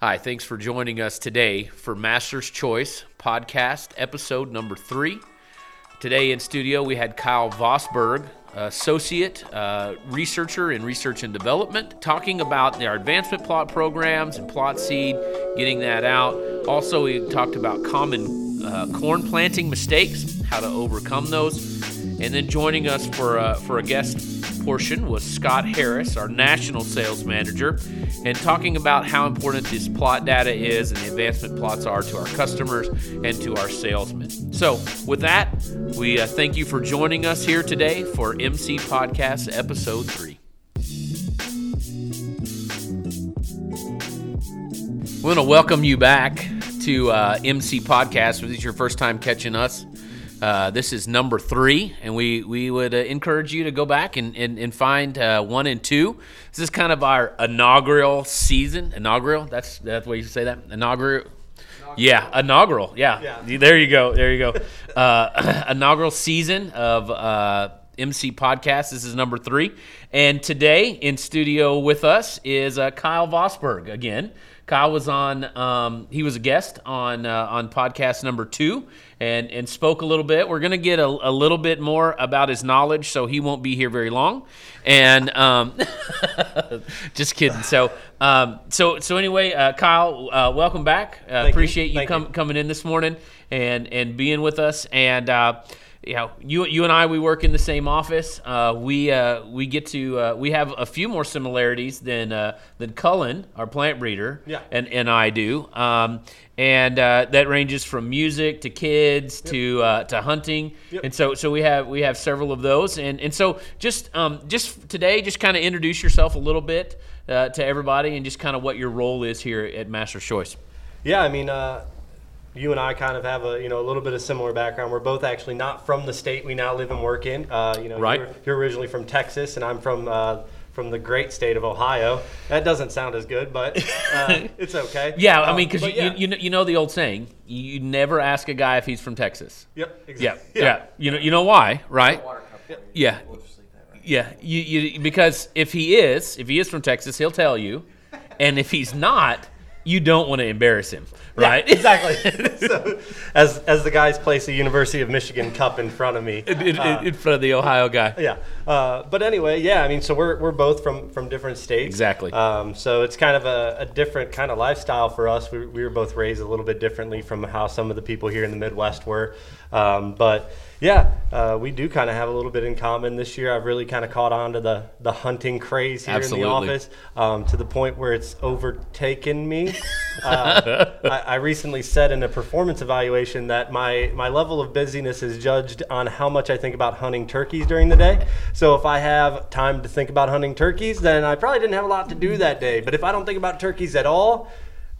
Hi, thanks for joining us today for Master's Choice podcast, episode number three. Today in studio, we had Kyle Vosburgh, associate uh, researcher in research and development, talking about our advancement plot programs and plot seed, getting that out. Also, we talked about common uh, corn planting mistakes, how to overcome those. And then joining us for, uh, for a guest portion was Scott Harris, our national sales manager, and talking about how important this plot data is and the advancement plots are to our customers and to our salesmen. So, with that, we uh, thank you for joining us here today for MC Podcast Episode 3. We want to welcome you back to uh, MC Podcast. If this is your first time catching us, uh, this is number three, and we, we would uh, encourage you to go back and, and, and find uh, one and two. This is kind of our inaugural season. Inaugural? That's, that's the way you say that? Inaugural? Yeah, inaugural. Yeah. Yeah. There you go. There you go. Uh, inaugural season of uh, MC Podcast. This is number three. And today in studio with us is uh, Kyle Vosburgh again. Kyle was on. Um, he was a guest on uh, on podcast number two, and and spoke a little bit. We're gonna get a, a little bit more about his knowledge, so he won't be here very long. And um, just kidding. So um, so so anyway, uh, Kyle, uh, welcome back. Uh, you. appreciate you, com- coming in this morning and and being with us. And uh, you know, you you and I we work in the same office. Uh, we uh, we get to uh, we have a few more similarities than uh, than Cullen, our plant breeder, Yeah. and and I do. Um, and uh, that ranges from music to kids to uh, to hunting. Yep. And so so we have we have several of those. And and so just um, just today, just kind of introduce yourself a little bit uh, to everybody, and just kind of what your role is here at Master's Choice. Yeah, I mean, uh, you and I kind of have a you know a little bit of similar background. We're both actually not from the state we now live and work in. Uh, you know, Right. You're, you're originally from Texas, and I'm from uh, from the great state of Ohio. That doesn't sound as good, but uh, it's okay. Yeah, I Um, mean, because but you, yeah. you, know, you know the old saying, you never ask a guy if he's from Texas. Yep. Yeah, Exactly. yeah. You know, you know why, right? Yep. Yeah, yeah. You, you, because if he is, if he is from Texas, he'll tell you, and if he's not, you don't want to embarrass him, right? Yeah, exactly. so, as as the guys place a University of Michigan cup in front of me. in, in- uh, in front of the Ohio guy. yeah. Uh, but anyway, yeah. I mean, so we're, we're both from from different states. Exactly. Um, so it's kind of a, a different kind of lifestyle for us. We, we were both raised a little bit differently from how some of the people here in the Midwest were. Um, but yeah, uh, we do kind of have a little bit in common this year. I've really kind of caught on to the the hunting craze here Absolutely. in the office um, to the point where it's overtaken me. Uh, I, I recently said in a performance evaluation that my, my level of busyness is judged on how much I think about hunting turkeys during the day. So if I have time to think about hunting turkeys, then I probably didn't have a lot to do that day. But if I don't think about turkeys at all,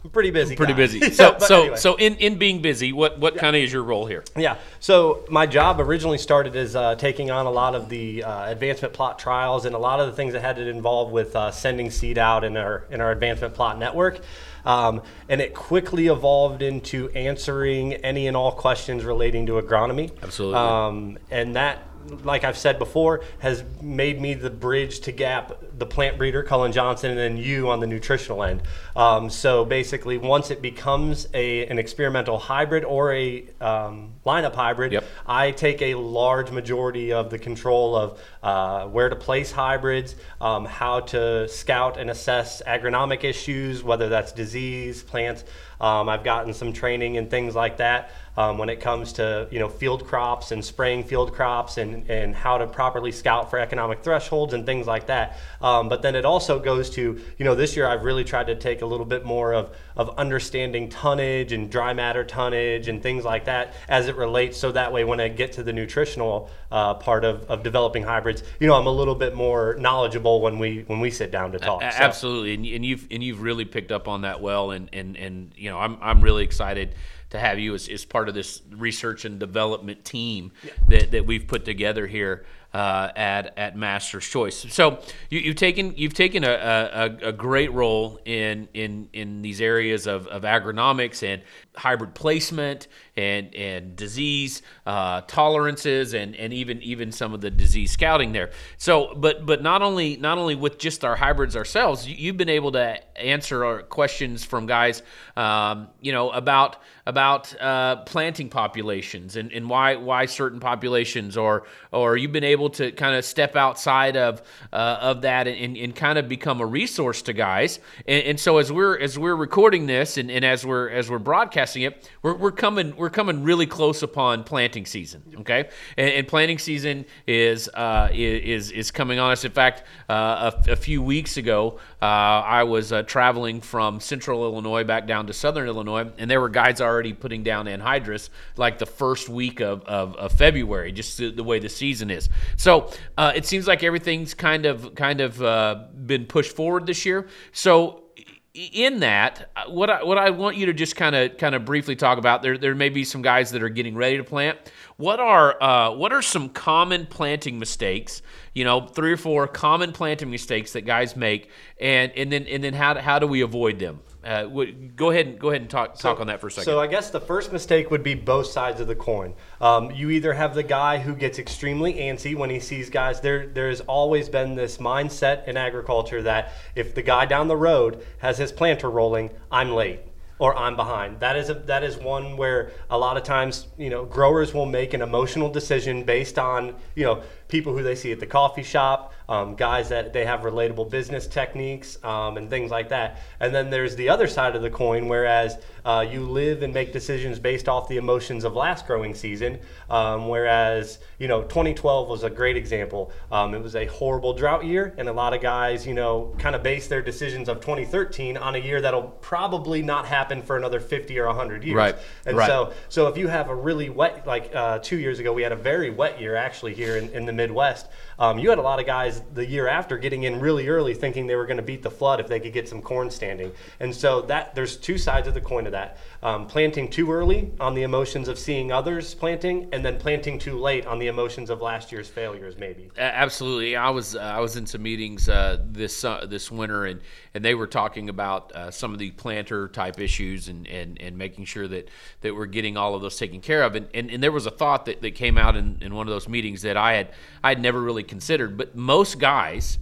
I'm pretty busy. Pretty guy. busy. So, But so, anyway. so in, in being busy, what, what kind of is your role here? Yeah. So my job originally started as uh, taking on a lot of the uh, advancement plot trials and a lot of the things that had to involve with uh, sending seed out in our in our advancement plot network. Um, and it quickly evolved into answering any and all questions relating to agronomy. Absolutely. Um, and that, like I've said before, has made me the bridge to gap the plant breeder, Cullen Johnson, and then you on the nutritional end. Um, so basically, once it becomes a, an experimental hybrid or a um, lineup hybrid, Yep. I take a large majority of the control of uh, where to place hybrids, um, how to scout and assess agronomic issues, whether that's disease, plants. Um, I've gotten some training and things like that um, when it comes to you know field crops and spraying field crops and, and how to properly scout for economic thresholds and things like that. Um, but then it also goes to you know this year I've really tried to take a little bit more of of understanding tonnage and dry matter tonnage and things like that as it relates. So that way when I get to the nutritional uh, part of, of developing hybrids, you know I'm a little bit more knowledgeable when we when we sit down to talk. A- So- Absolutely, and, and you've and you've really picked up on that well, and and and you know I'm I'm really excited to have you as, as part of this research and development team that, that we've put together here. uh, at at Master's Choice. So you, have taken you've taken a, a, a, great role in in in these areas of, of agronomics and hybrid placement and and disease uh, tolerances and and even even some of the disease scouting there. So, but but not only not only with just our hybrids ourselves, you, have been able to answer our questions from guys, um, you know, about about uh, planting populations and, and why why certain populations or or you've been able to kind of step outside of uh, of that and, and kind of become a resource to guys and, and, so as we're as we're recording this and, and as we're as we're broadcasting it we're, we're coming we're coming really close upon planting season okay and, and planting season is uh, is is coming on us in fact uh, a, a, few weeks ago uh, I was uh, traveling from central Illinois back down to southern Illinois and there were guys already already putting down anhydrous like the first week of, of, of February, just the, the, way the season is. So uh, it seems like everything's kind of kind of uh, been pushed forward this year. So in that, uh, what I, what I want you to just kind of kind of briefly talk about there there may be some guys that are getting ready to plant. What are uh, what are some common planting mistakes? You know, three or four common planting mistakes that guys make, and and then and then how how do we avoid them? Uh, go ahead and go ahead and talk so, talk on that for a second. So I guess the first mistake would be both sides of the coin. Um, you either have the guy who gets extremely antsy when he sees guys. There there's always been this mindset in agriculture that if the guy down the road has his planter rolling, I'm late or I'm behind. That is a, that is one where a lot of times you know growers will make an emotional decision based on you know people who they see at the coffee shop, um, guys that they have relatable business techniques um, and things like that. And then there's the other side of the coin, whereas uh, you live and make decisions based off the emotions of last growing season. Um, whereas, you know, 2012 was a great example. Um, it was a horrible drought year, and a lot of guys, you know, kind of base their decisions of 2013 on a year that'll probably not happen for another 50 or 100 years. Right. And right. so, so if you have a really wet, like uh, two years ago, we had a very wet year actually here in, in the Midwest. Um, you had a lot of guys the year after getting in really early, thinking they were going to beat the flood if they could get some corn standing. And so that there's two sides of the coin of that: um, planting too early on the emotions of seeing others planting, and then planting too late on the emotions of last year's failures. Maybe. Absolutely, I was uh, I was in some meetings uh, this uh, this winter, and and they were talking about uh, some of the planter type issues and, and and making sure that that we're getting all of those taken care of. And and, and there was a thought that, that came out in, in one of those meetings that I had I had never really considered. But most guys,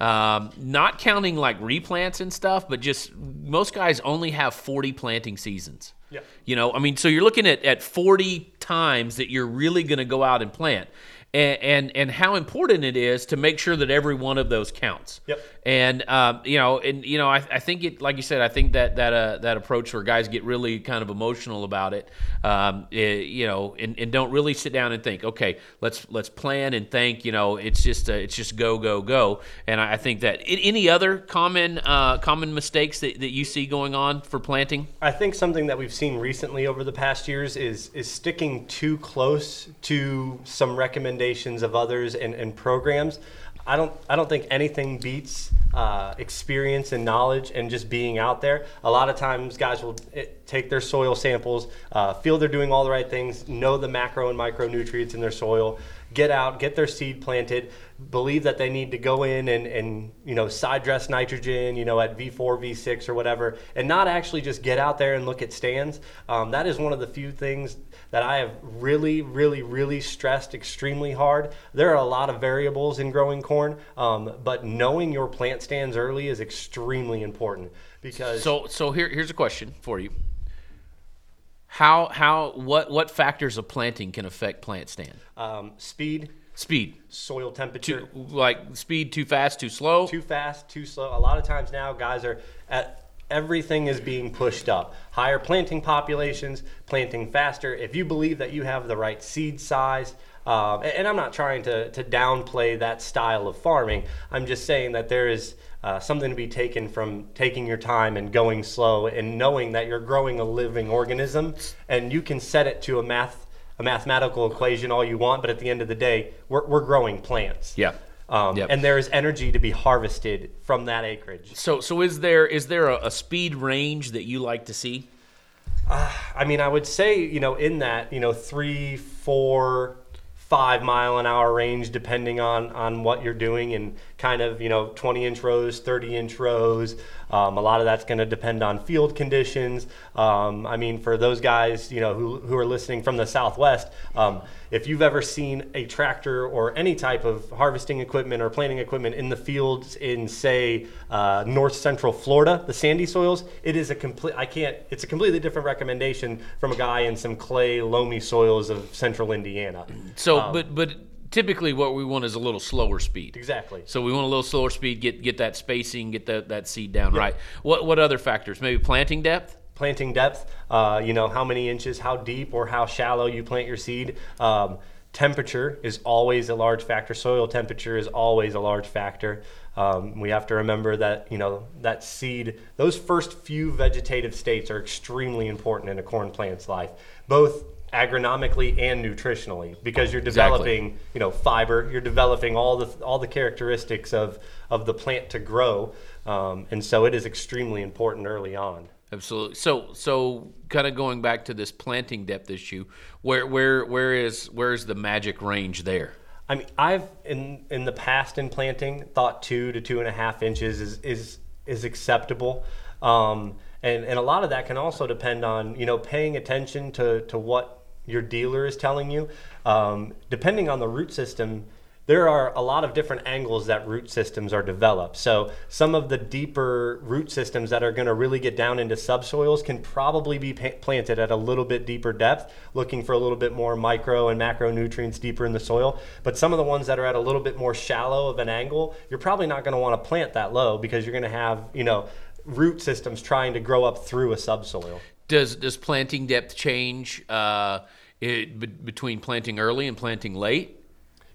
um, not counting like replants and stuff, but just most guys only have 40 planting seasons. Yeah. You know, I mean, so you're looking at, at 40 times that you're really going to go out and plant and, and and how important it is to make sure that every one of those counts. Yep. And um, you know, and you know, I, I think it, like you said, I think that that uh, that approach where guys get really kind of emotional about it, um, it, eh, you know, and, and don't really sit down and think, okay, let's let's plan and think. You know, it's just uh, it's just go go go. And I, I think that any other common uh, common mistakes that, that you see going on for planting. I think something that we've seen recently over the past years is is sticking too close to some recommendations of others and, and programs. I don't I don't think anything beats uh, experience and knowledge and just being out there. A lot of times, guys will it, eh, take their soil samples, uh, feel they're doing all the right things, know the macro and micronutrients in their soil, get out, get their seed planted, believe that they need to go in and, and you know side dress nitrogen, you know at V4, V6 or whatever, and not actually just get out there and look at stands. Um, that is one of the few things that I have really, really, really stressed extremely hard. There are a lot of variables in growing corn, um, but knowing your plant stands early is extremely important because. So, so here, here's a question for you. How, how, what, what factors of planting can affect plant stand? Um, speed. Speed. Soil temperature. Too, like speed too fast, too slow? Too fast, too slow. A lot of times now, guys are at everything is being pushed up. Higher planting populations, planting faster. If you believe that you have the right seed size, uh, and I'm not trying to, to downplay that style of farming, I'm just saying that there is uh, something to be taken from taking your time and going slow and knowing that you're growing a living organism and you can set it to a math a mathematical equation all you want, but at the end of the day, we're, we're growing plants. Yeah. Um, yep. And there is energy to be harvested from that acreage. So, so is there is there a, a speed range that you like to see? Uh, I mean, I would say you know in that you know three, four, five mile an hour range depending on on what you're doing and kind of you know 20 inch rows 30 inch rows um, a lot of that's going to depend on field conditions. Um, i mean for those guys you know who, who are listening from the southwest um, if you've ever seen a tractor or any type of harvesting equipment or planting equipment in the fields in say uh, north central florida the sandy soils it is a complete i can't it's a completely different recommendation from a guy in some clay loamy soils of central indiana. So, but but typically what we want is a little slower speed. exactly So we want a little slower speed, get get that spacing, get that, that seed down right. What what other factors? Maybe planting depth. planting depth, uh, you know, how many inches, how deep or how shallow you plant your seed. Um, temperature is always a large factor. Soil temperature is always a large factor. Um, we have to remember that, you know, that seed, those first few vegetative states are extremely important in a corn plant's life, both agronomically and nutritionally, because you're Exactly. developing, you know, fiber, you're developing all the all the characteristics of of the plant to grow, um, and so it is extremely important early on. Absolutely. So so kind of going back to this planting depth issue, where where where is where is the magic range there? I mean, I've in in the past in planting thought two to two and a half inches is is is acceptable, um, and and a lot of that can also depend on you know paying attention to to what your dealer is telling you. Um, depending on the root system, there are a lot of different angles that root systems are developed. So some of the deeper root systems that are going to really get down into subsoils can probably be pa- planted at a little bit deeper depth, looking for a little bit more micro and macronutrients deeper in the soil. But some of the ones that are at a little bit more shallow of an angle, you're probably not going to want to plant that low because you're going to have, you know, root systems trying to grow up through a subsoil. Does does planting depth change uh, it, be, between planting early and planting late?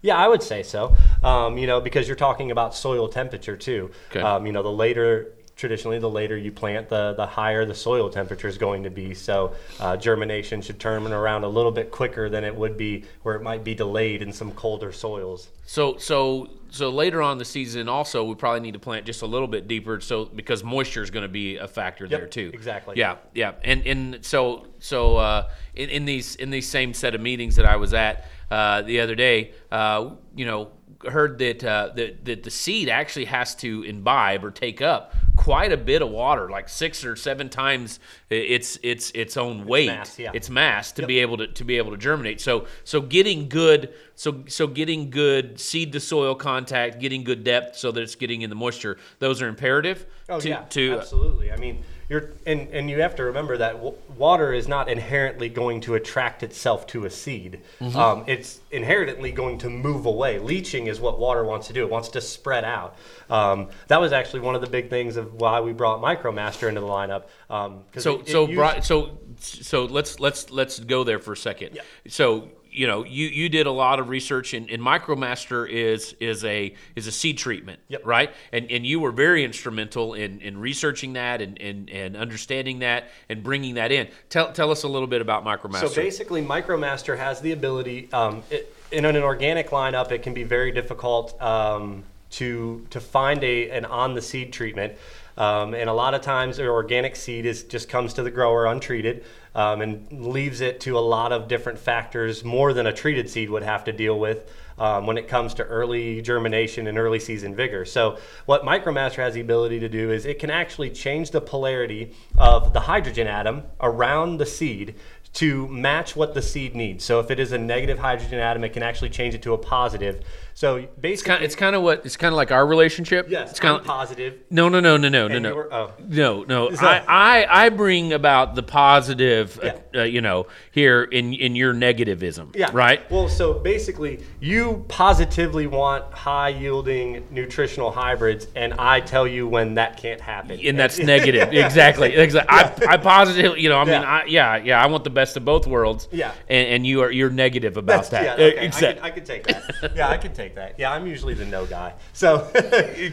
Yeah, I would say so. Um, you know, because you're talking about soil temperature too. Okay. Um, you know, the later traditionally the later you plant, the the higher the soil temperature is going to be. So uh, germination should turn around a little bit quicker than it would be where it might be delayed in some colder soils. So so so later on in the season, also we probably need to plant just a little bit deeper, so because moisture is going to be a factor there too. exactly. Yeah, yeah, and and so so uh, in, in these in these same set of meetings that I was at uh, the other day, uh, you know, heard that uh, that that the seed actually has to imbibe or take up quite a bit of water, like six or seven times its its its own weight, mass, yeah. its mass to be able to to be able to germinate. So so getting good so so getting good seed to soil contact, getting good depth, so that it's getting in the moisture. Those are imperative. Oh to, yeah, to absolutely. I mean, you're and and you have to remember that w- water is not inherently going to attract itself to a seed. Mm-hmm. Um, it's inherently going to move away. Leaching is what water wants to do. It wants to spread out. Um, that was actually one of the big things of why we brought MicroMaster into the lineup. Um, so it- it so used- so so let's let's let's go there for a second. Yeah. So you know you you did a lot of research and, and micromaster is is a is a seed treatment Yep. right and and you were very instrumental in in researching that and and, and understanding that and bringing that in tell tell us a little bit about micromaster So basically, MicroMaster has the ability. Um, it, in an organic lineup, it can be very difficult um, to to find a an on the seed treatment. Um, and a lot of times, an organic seed is just comes to the grower untreated um, and leaves it to a lot of different factors more than a treated seed would have to deal with um, when it comes to early germination and early season vigor. So, what MicroMaster has the ability to do is it can actually change the polarity of the hydrogen atom around the seed to match what the seed needs. So, if it is a negative hydrogen atom, it can actually change it to a positive. So, it's basically, kind it's kind of what it's kind of like our relationship yes, it's kind I'm positive. no no no no no no no oh. no no I, I I bring about the positive uh, Yeah. uh, you know here in in your negativism Yeah. right Well, so basically, you positively want high yielding nutritional hybrids, and I tell you when that can't happen. and that's negative. exactly. Exactly. I, I positively, you know, I mean, Yeah. I, yeah, yeah. I want the best of both worlds. Yeah. And, and you are you're negative about That's, that. yeah, okay. I, Exactly. could, I can take that. Yeah, I can take that. Yeah, I'm usually the no guy. So,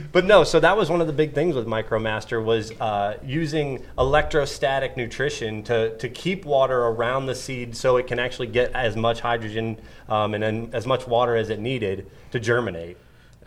but no. So that was one of the big things with MicroMaster was uh, using electrostatic nutrition to to keep water around the seed so it can actually get as much hydrogen um, and then as much water as it needed to germinate.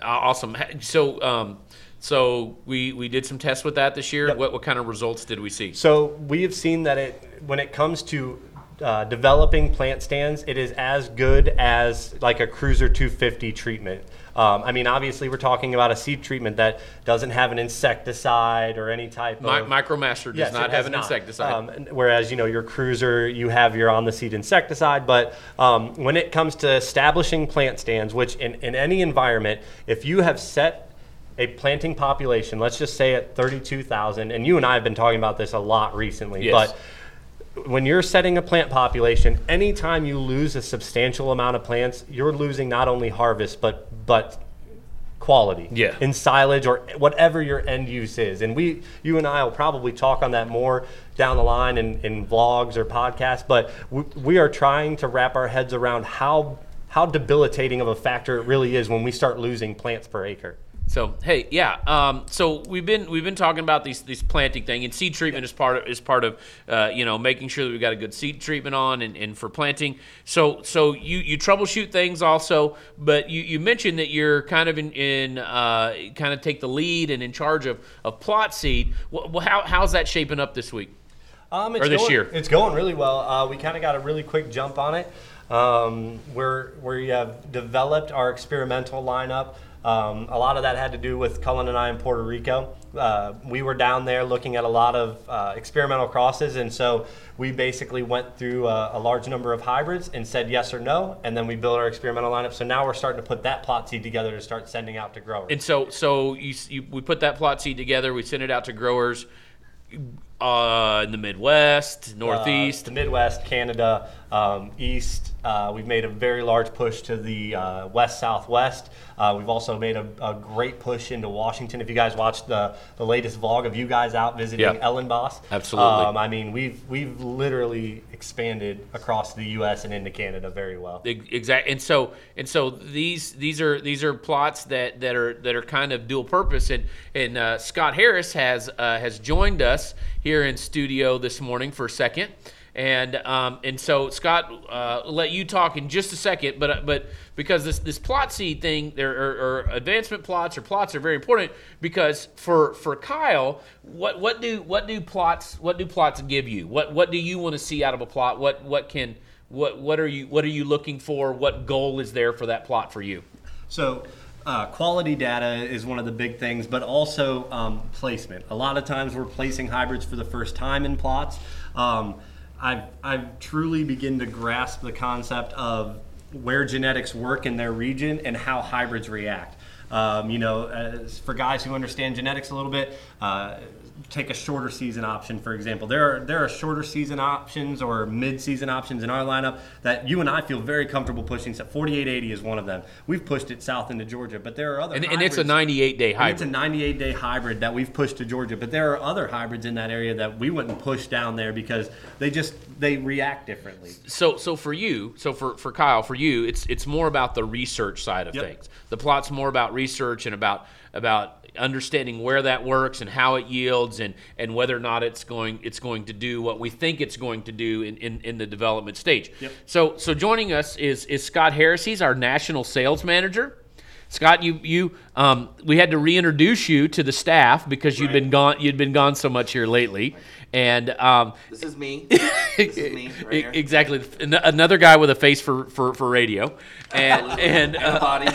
Uh, awesome. So, um, so we we did some tests with that this year. Yep. What what kind of results did we see? So we have seen that it when it comes to uh, developing plant stands, it is as good as like a Cruiser 250 treatment. Um, I mean, obviously, we're talking about a seed treatment that doesn't have an insecticide or any type My, of. Micromaster does Yes, not have an not. insecticide. Um, whereas you know your cruiser, you have your on the seed insecticide. But um, when it comes to establishing plant stands, which in, in any environment, if you have set a planting population, let's just say at 32,000, and you and I have been talking about this a lot recently, Yes. but when you're setting a plant population, anytime you lose a substantial amount of plants, you're losing not only harvest but but quality Yeah. in silage or whatever your end use is. And we, you and I will probably talk on that more down the line in, in vlogs or podcasts. But we, we are trying to wrap our heads around how how debilitating of a factor it really is when we start losing plants per acre. So hey, yeah. Um, so we've been we've been talking about these these planting thing, and seed treatment is part of is part of uh, you know making sure that we've got a good seed treatment on and, and for planting. So so you you troubleshoot things also, but you, you mentioned that you're kind of in, in uh, kind of take the lead and in charge of, of plot seed. Well, how how's that shaping up this week? Um, it's Or this going, year? It's going really well. Uh, we kind of got a really quick jump on it. Um, where we have developed our experimental lineup. Um, a lot of that had to do with Cullen and I in Puerto Rico. Uh, we were down there looking at a lot of uh, experimental crosses, and so we basically went through a, a large number of hybrids and said yes or no, and then we built our experimental lineup. So now we're starting to put that plot seed together to start sending out to growers. And so so you, you we put that plot seed together. We send it out to growers uh, in the Midwest, uh, Northeast. the Midwest, Canada, um, East. Uh, we've made a very large push to the uh, West Southwest. Uh, we've also made a, a great push into Washington. If you guys watched the, the latest vlog of you guys out visiting Yep. Ellenboss, Absolutely. Um, I mean, we've we've literally expanded across the U.S. and into Canada very well. Exactly, and so and so these these are these are plots that, that are that are kind of dual purpose, and and uh, Scott Harris has uh, has joined us here in studio this morning for a second, and um, and so Scott, uh, let you talk in just a second, but but because this this plot seed thing, there are, or advancement plots or plots are very important because for for Kyle, what what do what do plots what do plots give you? What what do you want to see out of a plot? What what can what what are you what are you looking for? What goal is there for that plot for you? So, uh, quality data is one of the big things, but also um, placement. A lot of times we're placing hybrids for the first time in plots. Um, I've, I've truly begin to grasp the concept of where genetics work in their region and how hybrids react. Um, you know, for guys who understand genetics a little bit, uh, take a shorter season option, for example. There are there are shorter season options or mid-season options in our lineup that you and I feel very comfortable pushing. So 4880 is one of them. We've pushed it south into Georgia, but there are other And, and it's a 98 day and It's a 98 day hybrid that we've pushed to Georgia, but there are other hybrids in that area that we wouldn't push down there because they just they react differently. So so for you, so for, for Kyle, for you, it's it's more about the research side of Yep. things. The plot's more about research and about about understanding where that works and how it yields and and whether or not it's going it's going to do what we think it's going to do in, in, in the development stage. Yep. So so joining us is is Scott Harris. He's our national sales manager. Scott, you you um, we had to reintroduce you to the staff because you'd been gone you'd been gone so much here lately, and um, This is me. This is me right here. Exactly. Another guy with a face for, for, for radio. And and And uh, body.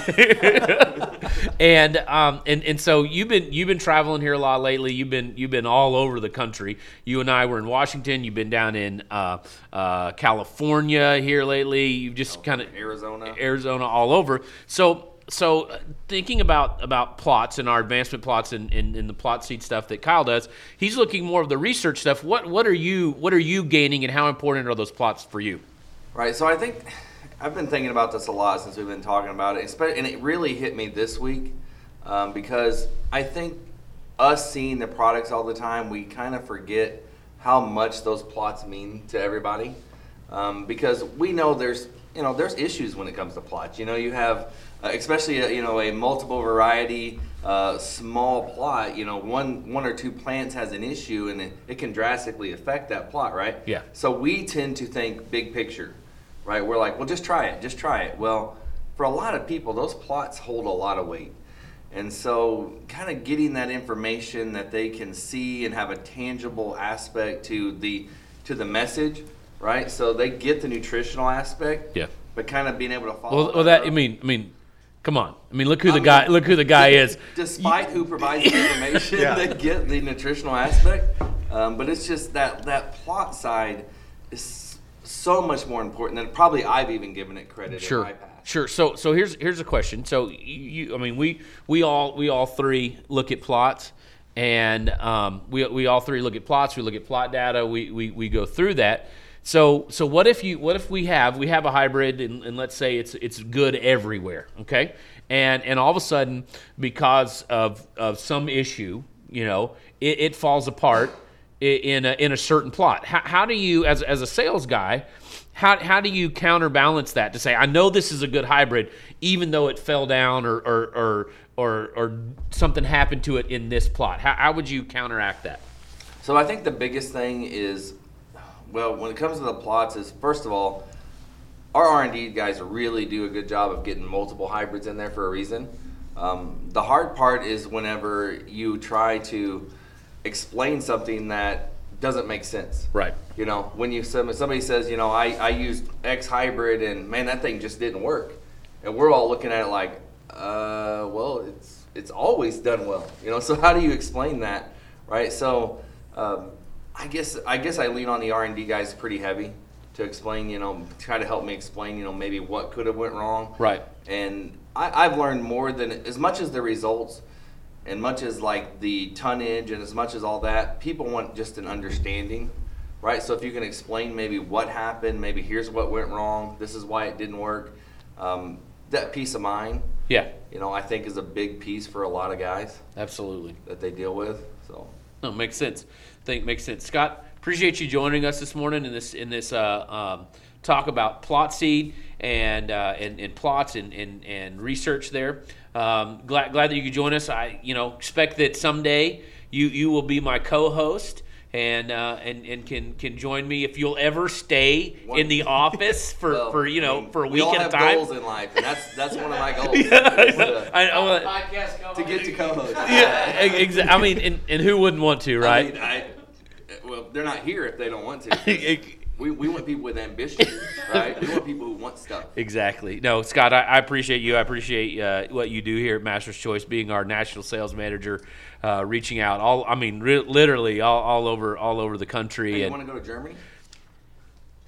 and um and, and so you've been you've been traveling here a lot lately. You've been you've been all over the country. You and I were in Washington. You've been down in uh, uh, California here lately. You've just kind of Arizona. Arizona all over. So so uh, thinking about about plots and our advancement plots and, and the plot seed stuff that Kyle does, he's looking more of the research stuff. What what are you what are you gaining and how important are those plots for you? Right. So I think I've been thinking about this a lot since we've been talking about it, and it really hit me this week um, because I think us seeing the products all the time, we kind of forget how much those plots mean to everybody. Um, because we know there's you know there's issues when it comes to plots. You know, you have especially a, you know a multiple variety uh, small plot. You know, one one or two plants has an issue, and it, it can drastically affect that plot, right? Yeah. So we tend to think big picture, right? We're like, well, just try it, just try it. Well, for a lot of people, those plots hold a lot of weight. And so, kind of getting that information that they can see and have a tangible aspect to the to the message right? So they get the nutritional aspect, Yeah. but kind of being able to follow. Well, well, that. I mean, I mean, come on. I mean, look who the I guy. mean, Look who the guy is. despite who provides the information, Yeah. they get the nutritional aspect. Um, but it's just that that plot side is so much more important than probably I've even given it credit in Sure, my past. sure. So, so here's here's a question. So, you, you I mean, we we all we all three look at plots, and um, we we all three look at plots. We look at plot data. We we, we go through that. So, so what if you what if we have we have a hybrid, and, and let's say it's it's good everywhere, okay? And and all of a sudden, because of of some issue, you know, it, it falls apart in a, in a certain plot. How, how do you, as, as a sales guy, how, how do you counterbalance that to say, I know this is a good hybrid, even though it fell down or, or, or, or, or something happened to it in this plot? How, how would you counteract that? So I think the biggest thing is, well, when it comes to the plots, is first of all, our R and D guys really do a good job of getting multiple hybrids in there for a reason. Um, the hard part is whenever you try to explain something that doesn't make sense. Right. You know, when you somebody says, you know, I, I used X hybrid and man, that thing just didn't work, and we're all looking at it like, uh, well, it's it's always done well. You know, so how do you explain that, right? So, um, I guess I guess I lean on the R and D guys pretty heavy to explain. You know, try to help me explain. You know, maybe what could have went wrong. Right. And I, I've learned more than as much as the results and much as like the tonnage and as much as all that, people want just an understanding, right? So if you can explain maybe what happened, maybe here's what went wrong, this is why it didn't work, um, that peace of mind, Yeah, you know, I think is a big piece for a lot of guys absolutely. that they deal with. So No, makes sense. Think makes sense. Scott, appreciate you joining us this morning in this in this uh, um, talk about plot seed and uh, and, and plots and, and, and research there. Um, glad glad that you could join us. I you know expect that someday you you will be my co-host. And, uh, and and can can join me if you'll ever stay in the office for, well, for you know I mean, for a we week all at a have time. goals in life, and that's that's one of my goals. Yeah, is I to, I, I wanna- get to co-host. yeah, exactly. I mean, and, and who wouldn't want to, I right? mean, I, well, they're not here if they don't want to. We, we want people with ambition, right? We want people who want stuff. Exactly. No, Scott, I, I appreciate you. I appreciate uh, what you do here at Master's Choice, being our national sales manager, uh, reaching out all. I mean, re- literally all, all over all over the country. Hey, you want to go to Germany?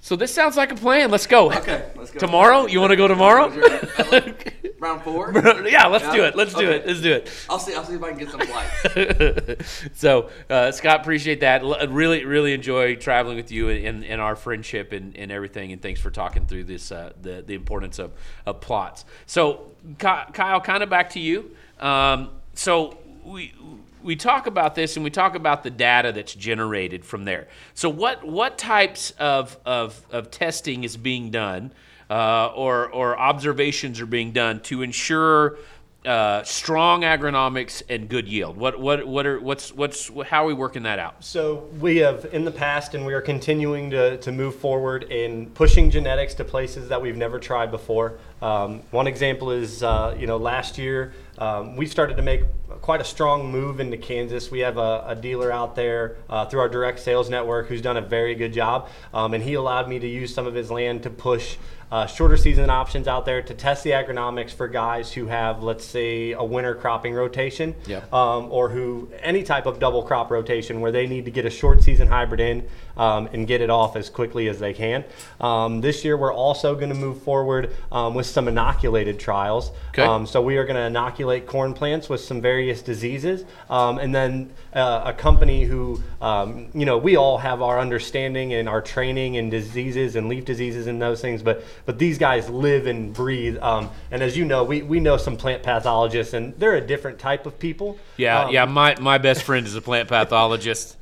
so this sounds like a plan. Let's go. Okay, let's go. Tomorrow? You want to go tomorrow? Round four. yeah, let's do it. Let's do it. Let's do it. I'll see. I'll see if I can get some flights. so uh, Scott, appreciate that. L- really, really enjoy traveling with you and, and our friendship and, and everything. And thanks for talking through this uh, the the importance of, of plots. So Kyle, kind of back to you. Um, so we we talk about this and we talk about the data that's generated from there. So what what types of of, of testing is being done? Uh, or, or observations are being done to ensure uh, strong agronomics and good yield? What what what are what's what's how are we working that out? So we have in the past, and we are continuing to, to move forward in pushing genetics to places that we've never tried before. Um, one example is, uh, you know, last year um, we started to make quite a strong move into Kansas. We have a, a dealer out there uh, through our direct sales network who's done a very good job, um, and he allowed me to use some of his land to push uh, shorter season options out there to test the agronomics for guys who have, let's say, a winter cropping rotation, Yep. um, or who any type of double crop rotation where they need to get a short season hybrid in um, and get it off as quickly as they can. Um, this year, we're also going to move forward um, with some inoculated trials. Okay. Um, so we are going to inoculate corn plants with some various diseases, um, and then uh, a company who, um, you know, we all have our understanding and our training in diseases and leaf diseases and those things, but but these guys live and breathe. Um, and as you know, we, we know some plant pathologists, and they're a different type of people. Yeah, yeah. My my best friend is a plant pathologist.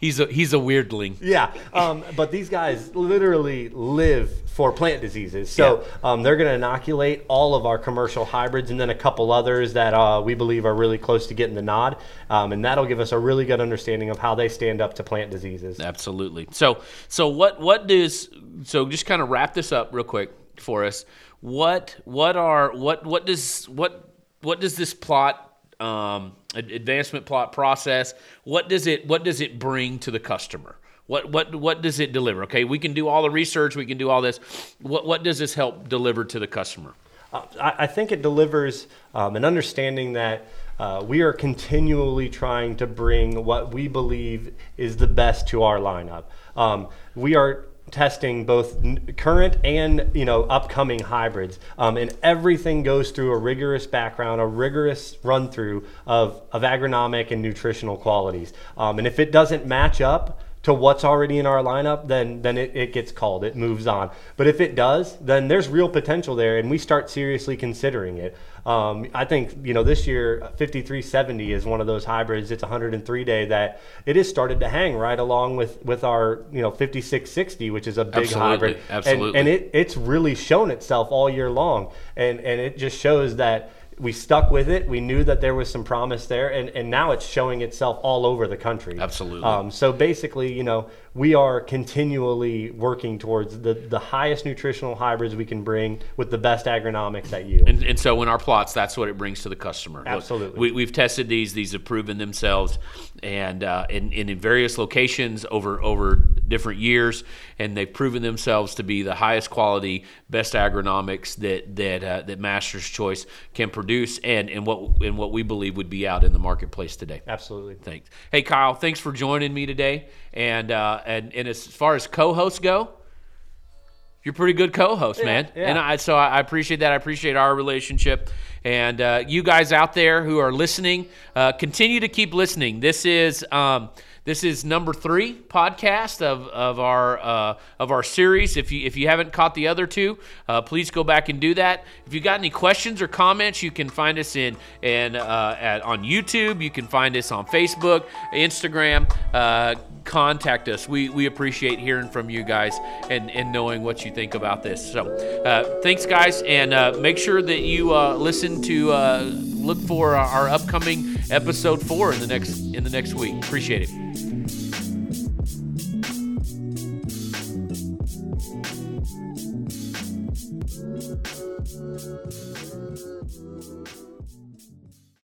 He's a he's a weirdling. Yeah, um, but these guys literally live for plant diseases. So um, they're going to inoculate all of our commercial hybrids and then a couple others that uh, we believe are really close to getting the nod. Um, and that'll give us a really good understanding of how they stand up to plant diseases. Absolutely. So so what what does so just kind of wrap this up real quick for us. What what are what what does what what does this plot um, advancement plot process. What does it What does it bring to the customer? What what what does it deliver? Okay, we can do all the research, we can do all this. What what does this help deliver to the customer? Uh, I, I, think it delivers um, an understanding that. Uh, we are continually trying to bring what we believe is the best to our lineup. Um, we are testing both current and you know upcoming hybrids, um, and everything goes through a rigorous background, a rigorous run through of of agronomic and nutritional qualities. Um, and if it doesn't match up to what's already in our lineup, then then it, it gets called. It moves on. But if it does, then there's real potential there, and we start seriously considering it. Um, I think you know this year 5370 is one of those hybrids. It's 103 day that it has started to hang right along with with our you know 5660, which is a big Absolutely. hybrid. Absolutely. And, and it it's really shown itself all year long, and and it just shows that we stuck with it. We knew that there was some promise there, and, and now it's showing itself all over the country. Absolutely. Um, so basically, you know, we are continually working towards the, the highest nutritional hybrids we can bring with the best agronomics at you. And, and so in our plots, that's what it brings to the customer. Absolutely. We, have tested these; these have proven themselves, and uh, in, in various locations over over different years, and they've proven themselves to be the highest quality, best agronomics that that uh, that Master's Choice can produce, and and what and what we believe would be out in the marketplace today. Absolutely. Thanks. Hey, Kyle, thanks for joining me today. And uh, and and as far as co-hosts go, you're a pretty good co-host, man. yeah. And I, so I appreciate that. I appreciate our relationship. And uh, you guys out there who are listening, uh, continue to keep listening. This is. Um, this is number three podcast of, of our uh, of our series. If you if you haven't caught the other two, uh, please go back and do that. If you got any questions or comments, you can find us in and uh, at on YouTube. You can find us on Facebook, Instagram. Uh, contact us. We we appreciate hearing from you guys and and knowing what you think about this. So uh, thanks, guys, and uh, make sure that you listen to look for our upcoming episode four in the next in the next week. Appreciate it.